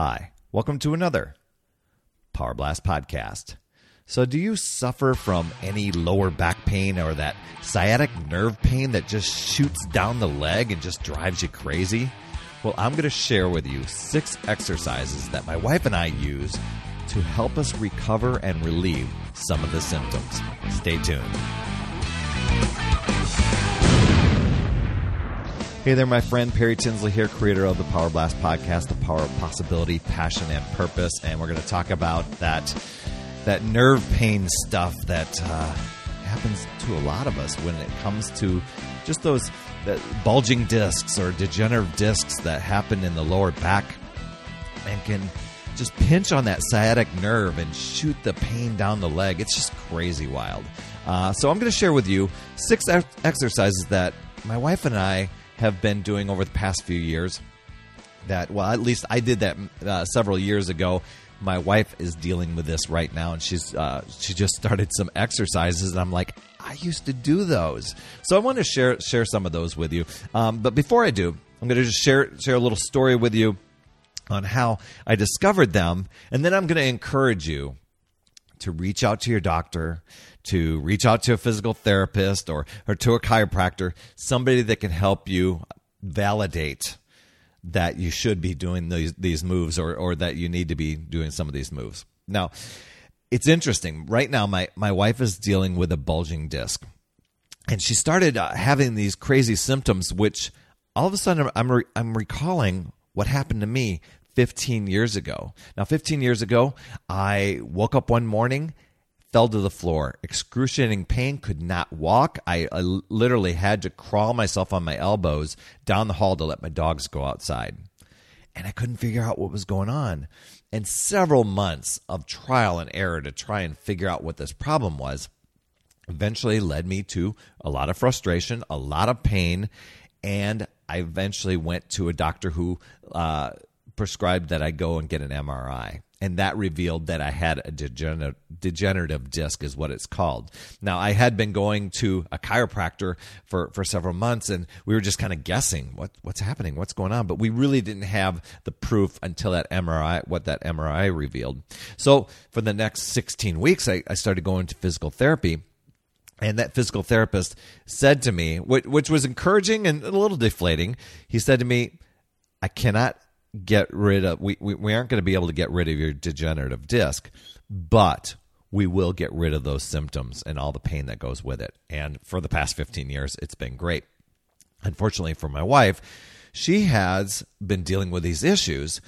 Hi, welcome to another Power Blast podcast. So, do you suffer from any lower back pain or that sciatic nerve pain that just shoots down the leg and just drives you crazy? Well, I'm going to share with you six exercises that my wife and I use to help us recover and relieve some of the symptoms. Stay tuned. Hey there, my friend Perry Tinsley here, creator of the Power Blast podcast, the power of possibility, passion, and purpose. And we're going to talk about that that nerve pain stuff that uh, happens to a lot of us when it comes to just those bulging discs or degenerative discs that happen in the lower back and can just pinch on that sciatic nerve and shoot the pain down the leg. It's just crazy wild. Uh, so I'm going to share with you six ex- exercises that my wife and I have been doing over the past few years. That well, at least I did that uh, several years ago. My wife is dealing with this right now, and she's uh, she just started some exercises, and I'm like, I used to do those, so I want to share share some of those with you. Um, but before I do, I'm going to just share share a little story with you on how I discovered them, and then I'm going to encourage you to reach out to your doctor, to reach out to a physical therapist or, or to a chiropractor, somebody that can help you validate that you should be doing these, these moves or, or that you need to be doing some of these moves. Now, it's interesting. Right now, my, my wife is dealing with a bulging disc. And she started uh, having these crazy symptoms, which all of a sudden I'm, re- I'm recalling what happened to me 15 years ago. Now, 15 years ago, I woke up one morning, fell to the floor, excruciating pain, could not walk. I, I literally had to crawl myself on my elbows down the hall to let my dogs go outside. And I couldn't figure out what was going on. And several months of trial and error to try and figure out what this problem was eventually led me to a lot of frustration, a lot of pain, and I eventually went to a doctor who uh, prescribed that I go and get an MRI. And that revealed that I had a degener- degenerative disc, is what it's called. Now, I had been going to a chiropractor for, for several months, and we were just kind of guessing what, what's happening, what's going on. But we really didn't have the proof until that MRI, what that MRI revealed. So, for the next 16 weeks, I, I started going to physical therapy. And that physical therapist said to me, which was encouraging and a little deflating, he said to me, I cannot get rid of we, we, we aren't going to be able to get rid of your degenerative disc but we will get rid of those symptoms and all the pain that goes with it. And for the past 15 years it's been great. Unfortunately for my wife she has been dealing with these issues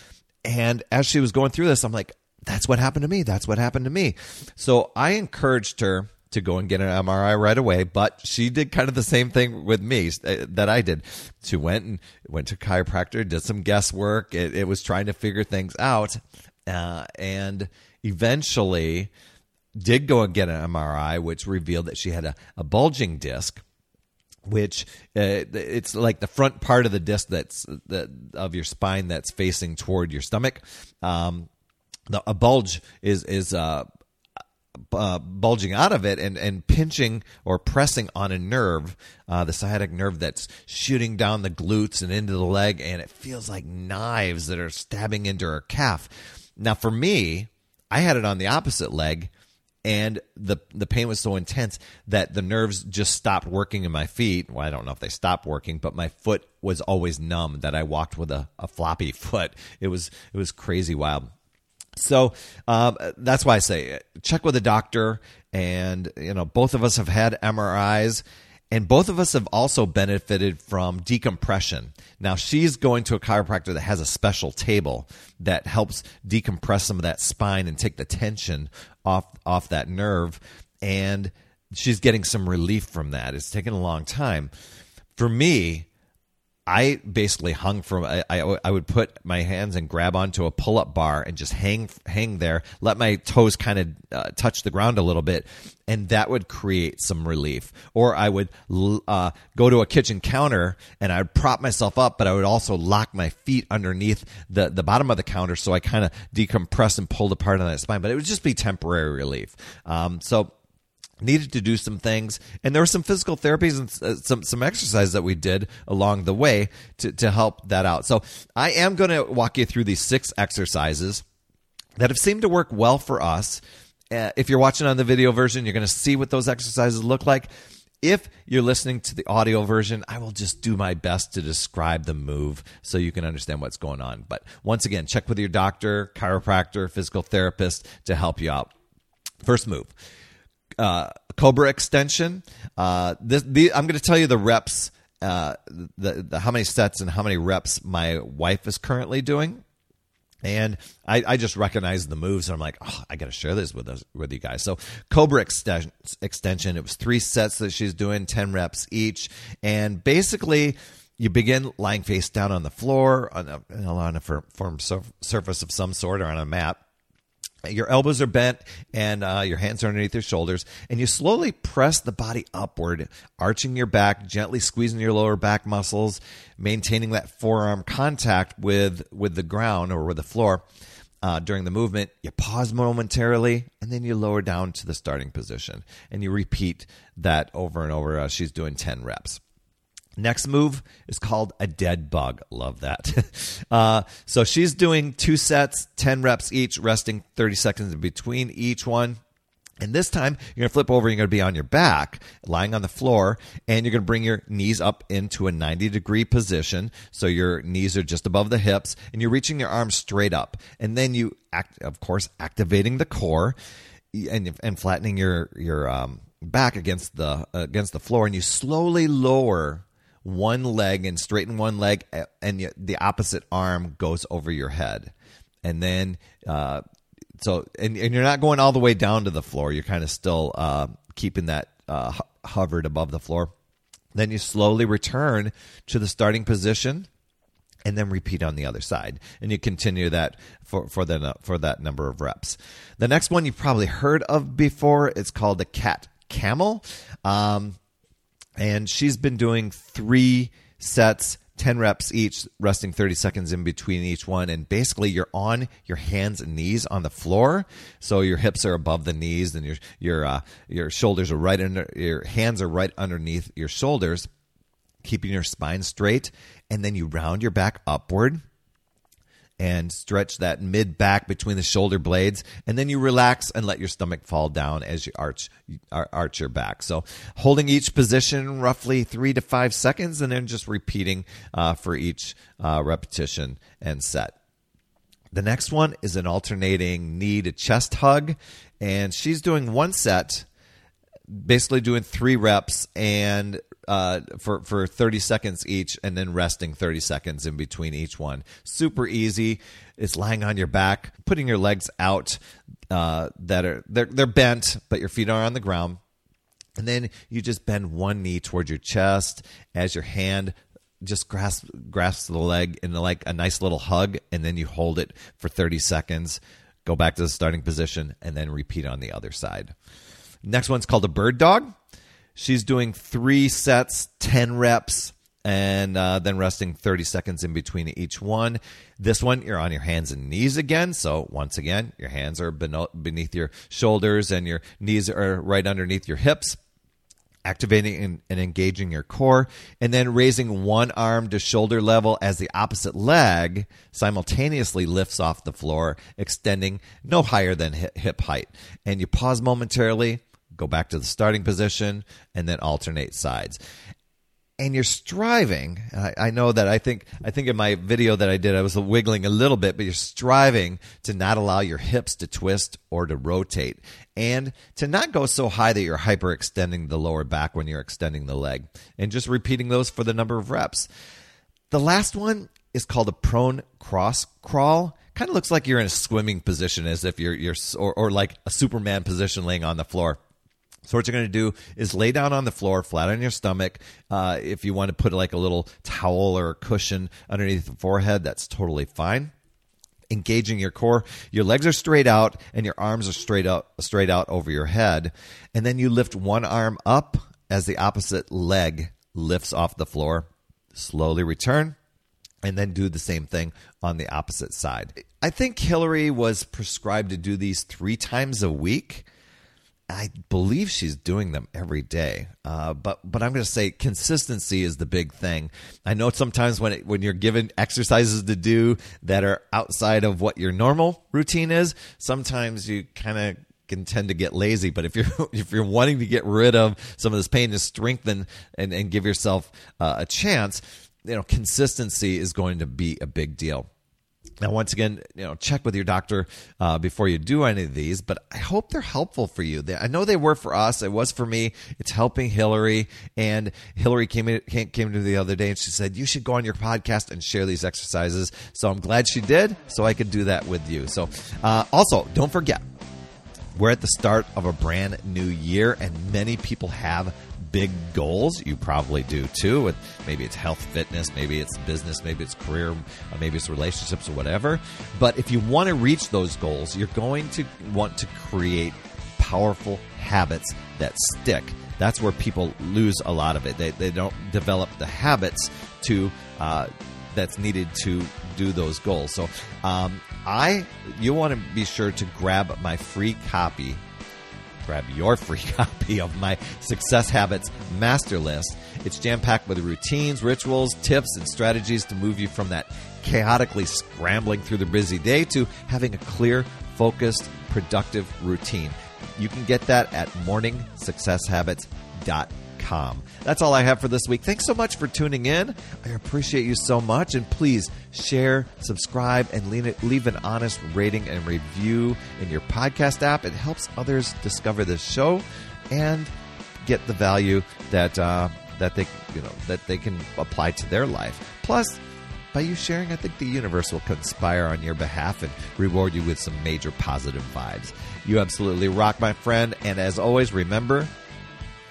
and as she was going through this i'm like that's what happened to me. That's what happened to me. So i encouraged her to go and get an MRI right away, but she did kind of the same thing with me uh, that I did. She went and went to chiropractor, did some guesswork. It, it was trying to figure things out, uh, and eventually did go and get an MRI, which revealed that she had a, a bulging disc. Which uh, it's like the front part of the disc that's the, of your spine that's facing toward your stomach. Um, the, a bulge is is uh, uh, bulging out of it and, and pinching or pressing on a nerve, uh, the sciatic nerve that's shooting down the glutes and into the leg, and it feels like knives that are stabbing into her calf. Now, for me, I had it on the opposite leg, and the the pain was so intense that the nerves just stopped working in my feet. Well, I don't know if they stopped working, but my foot was always numb. That I walked with a, a floppy foot. It was it was crazy wild. So um, that's why I say check with a doctor. And you know, both of us have had MRIs, and both of us have also benefited from decompression. Now she's going to a chiropractor that has a special table that helps decompress some of that spine and take the tension off off that nerve, and she's getting some relief from that. It's taken a long time. For me, I basically hung from I, I, I would put my hands and grab onto a pull up bar and just hang hang there, let my toes kind of uh, touch the ground a little bit, and that would create some relief. Or I would uh, go to a kitchen counter and I'd prop myself up, but I would also lock my feet underneath the the bottom of the counter, so I kind of decompress and pulled apart on that spine. But it would just be temporary relief. Um, so needed to do some things. And there were some physical therapies and uh, some some exercises that we did along the way to, to help that out. So i am going to walk you through these six exercises that have seemed to work well for us. Uh, if you're watching on the video version you're going to see what those exercises look like. If you're listening to the audio version, I will just do my best to describe the move so you can understand what's going on. But once again, check with your doctor, chiropractor, physical therapist to help you out. First move uh, Cobra extension. Uh, this, the, I'm going to tell you the reps, uh, the, the how many sets and how many reps my wife is currently doing. And I, I just recognize the moves, and I'm like, oh, I got to share this with us, with you guys. So Cobra extension, extension, it was three sets that she's doing, ten reps each, and basically you begin lying face down on the floor on a, on a firm surface of some sort or on a mat your elbows are bent and uh, your hands are underneath your shoulders, and you slowly press the body upward, arching your back, gently squeezing your lower back muscles, maintaining that forearm contact with with the ground or with the floor. Uh, during the movement, you pause momentarily and then you lower down to the starting position. And you repeat that over and over she's doing 10 reps. Next move is called a dead bug. Love that. uh, so she's doing two sets, 10 reps each, resting 30 seconds between each one. And this time, you're going to flip over, you're going to be on your back, lying on the floor, and you're going to bring your knees up into a 90 degree position. So your knees are just above the hips, and you're reaching your arms straight up. And then you, act, of course, activating the core and, and flattening your, your um, back against the, against the floor, and you slowly lower one leg and straighten one leg, and the opposite arm goes over your head, and then uh, so and, and you're not going all the way down to the floor. You're kind of still uh, keeping that uh, hovered above the floor. Then you slowly return to the starting position and then repeat on the other side and you continue that for for the for that number of reps the next one you've probably heard of before it's called the cat camel um, and she's been doing three sets 10 reps each, resting 30 seconds in between each one. And basically, you're on your hands and knees on the floor. So your hips are above the knees and your, your, uh, your shoulders are right under, your hands are right underneath your shoulders, keeping your spine straight. And then you round your back upward and stretch that mid back between the shoulder blades and then you relax and let your stomach fall down as you arch arch your back. So holding each position roughly three to five seconds and then just repeating uh, for each uh, repetition and set. The next one is an alternating knee to chest hug and she's doing one set basically doing three reps and uh, for for 30 seconds each, and then resting 30 seconds in between each one. Super easy. It's lying on your back, putting your legs out uh, that are they're they're bent, but your feet are on the ground. And then you just bend one knee towards your chest as your hand just grasp grasps the leg in like a nice little hug, and then you hold it for 30 seconds. Go back to the starting position, and then repeat on the other side. Next one's called a bird dog. She's doing three sets, 10 reps, and uh, then resting 30 seconds in between each one. This one, you're on your hands and knees again. So, once again, your hands are beneath your shoulders and your knees are right underneath your hips. Activating and, and engaging your core, and then raising one arm to shoulder level as the opposite leg simultaneously lifts off the floor, extending no higher than hip height. And you pause momentarily, go back to the starting position, and then alternate sides. And you're striving. I, I, know that I think I think in my video that I did, I was wiggling a little bit, but you're striving to not allow your hips to twist or to rotate, and to not go so high that you're hyperextending the lower back when you're extending the leg, and just repeating those for the number of reps. The last one is called a prone cross crawl kind of looks like you're in a swimming position as if you're you're or, or like a superman position laying on the floor so what you're going to do is lay down on the floor, flat on your stomach. Uh, if you want to put like a little towel or cushion underneath the forehead, that's totally fine. Engaging your core, your legs are straight out and your arms are straight out, straight out over your head, and then you lift one arm up as the opposite leg lifts off the floor. Slowly return, and then do the same thing on the opposite side. I think Hillary was prescribed to do these three times a week I believe she's doing them every day. Uh, but but I'm going to say consistency is the big thing. I know sometimes when it, when you're given exercises to do that are outside of what your normal routine is, sometimes you kind of can tend to get lazy. But if you're if you're wanting to get rid of some of this pain and strengthen and, and give yourself uh, a chance, you know, consistency is going to be a big deal. Now, once again, you know, check with your doctor uh, before you do any of these. But I hope they're helpful for you. They, I know they were for us. It was for me. It's helping Hillary. And Hillary came in, came, to me the other day and she said you should go on your podcast and share these exercises. So I'm glad she did, so I could do that with you. So, uh, also, don't forget, we're at the start of a brand new year, and many people have big goals. You probably do too. With maybe it's health, fitness, maybe it's business, maybe it's career, maybe it's relationships or whatever. But if you want to reach those goals, you're going to want to create powerful habits that stick. That's where people lose a lot of it. They, they don't develop the habits to uh, that's needed to do those goals. So, um, I you want to be sure to grab my free copy grab your free copy of my Success Habits Master List. It's jam packed with routines, rituals, tips, and strategies to move you from that chaotically scrambling through the busy day to having a clear, focused, productive routine. You can get that at morningsuccesshabits.com com. That's all I have for this week. Thanks so much for tuning in. I appreciate you so much. And please share, subscribe, and leave an honest rating and review in your podcast app. It helps others discover this show and get the value that uh, that they you know that they can apply to their life. Plus, by you sharing, I think the universe will conspire on your behalf and reward you with some major positive vibes. You absolutely rock, my friend. And as always, remember